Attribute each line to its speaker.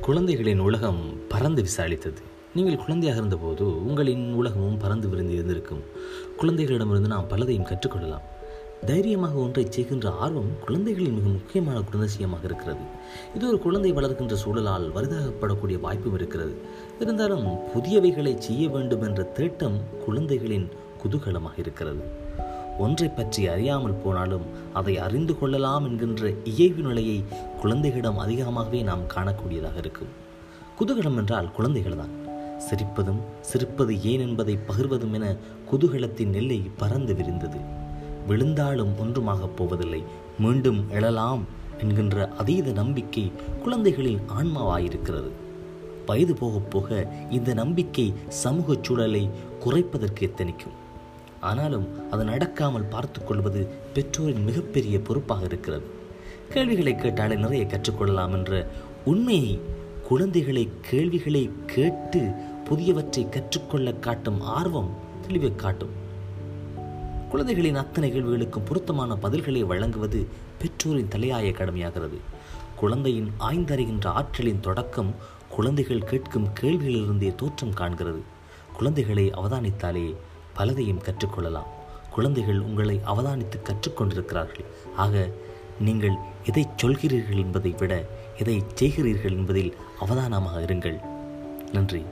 Speaker 1: குழந்தைகளின் உலகம் பறந்து விசாலித்தது. நீங்கள் குழந்தையாக இருந்தபோது உங்களின் உலகமும் பறந்து விருந்து இருந்திருக்கும். குழந்தைகளிடமிருந்து நாம் பலதையும் கற்றுக்கொள்ளலாம். தைரியமாக ஒன்றை செய்கின்ற ஆர்வம் குழந்தைகளின் மிக முக்கியமான குணாதிசயமாக இருக்கிறது. இது ஒரு குழந்தை வளர்க்கின்ற சூழலால் வரிதாகப்படக்கூடிய வாய்ப்பும் இருக்கிறது. இருந்தாலும் புதியவைகளை செய்ய வேண்டும் என்ற தேட்டம் குழந்தைகளின் குதூகலமாக இருக்கிறது. ஒன்றை பற்றி அறியாமல் போனாலும் அதை அறிந்து கொள்ளலாம் என்கின்ற இயல்பு நிலையை குழந்தைகளிடம் அதிகமாகவே நாம் காணக்கூடியதாக இருக்கும். குதூகலம் என்றால் குழந்தைகள் தான் சிரிப்பதும் சிரிப்பது ஏன் என்பதை பகிர்வதும் என குதூகலத்தின் நெல்லை பறந்து விரிந்தது. விழுந்தாலும் ஒன்றுமாகப் போவதில்லை. மீண்டும் எழலாம் என்கின்ற அதீத நம்பிக்கை குழந்தைகளின் ஆன்மாவாயிருக்கிறது. வயது போக போக இந்த நம்பிக்கை சமூக சூழலை குறைப்பதற்கு எத்தனிக்கும்? ஆனாலும் அது நடக்காமல் பார்த்து கொள்வது பெற்றோரின் மிகப்பெரிய பொறுப்பாக இருக்கிறது. கேள்விகளை கேட்டாலே நிறைய கற்றுக்கொள்ளலாம் என்ற உண்மையை குழந்தைகளை கேள்விகளை கேட்டு புதியவற்றை கற்றுக்கொள்ள காட்டும் ஆர்வம் தெளிவை காட்டும். குழந்தைகளின் அத்தனை கேள்விகளுக்கும் பொருத்தமான பதில்களை வழங்குவது பெற்றோரின் தலையாய கடமையாகிறது. குழந்தையின் ஆய்ந்தறிகின்ற ஆற்றலின் தொடக்கம் குழந்தைகள் கேட்கும் கேள்விகளிலிருந்தே தோற்றம் காண்கிறது. குழந்தைகளை அவதானித்தாலே பலதையும் கற்றுக்கொள்ளலாம். குழந்தைகள் உங்களை அவதானித்து கற்றுக்கொண்டிருக்கிறார்கள். ஆக நீங்கள் எதை சொல்கிறீர்கள் என்பதை விட எதை செய்கிறீர்கள் என்பதில் அவதானமாக இருங்கள். நன்றி.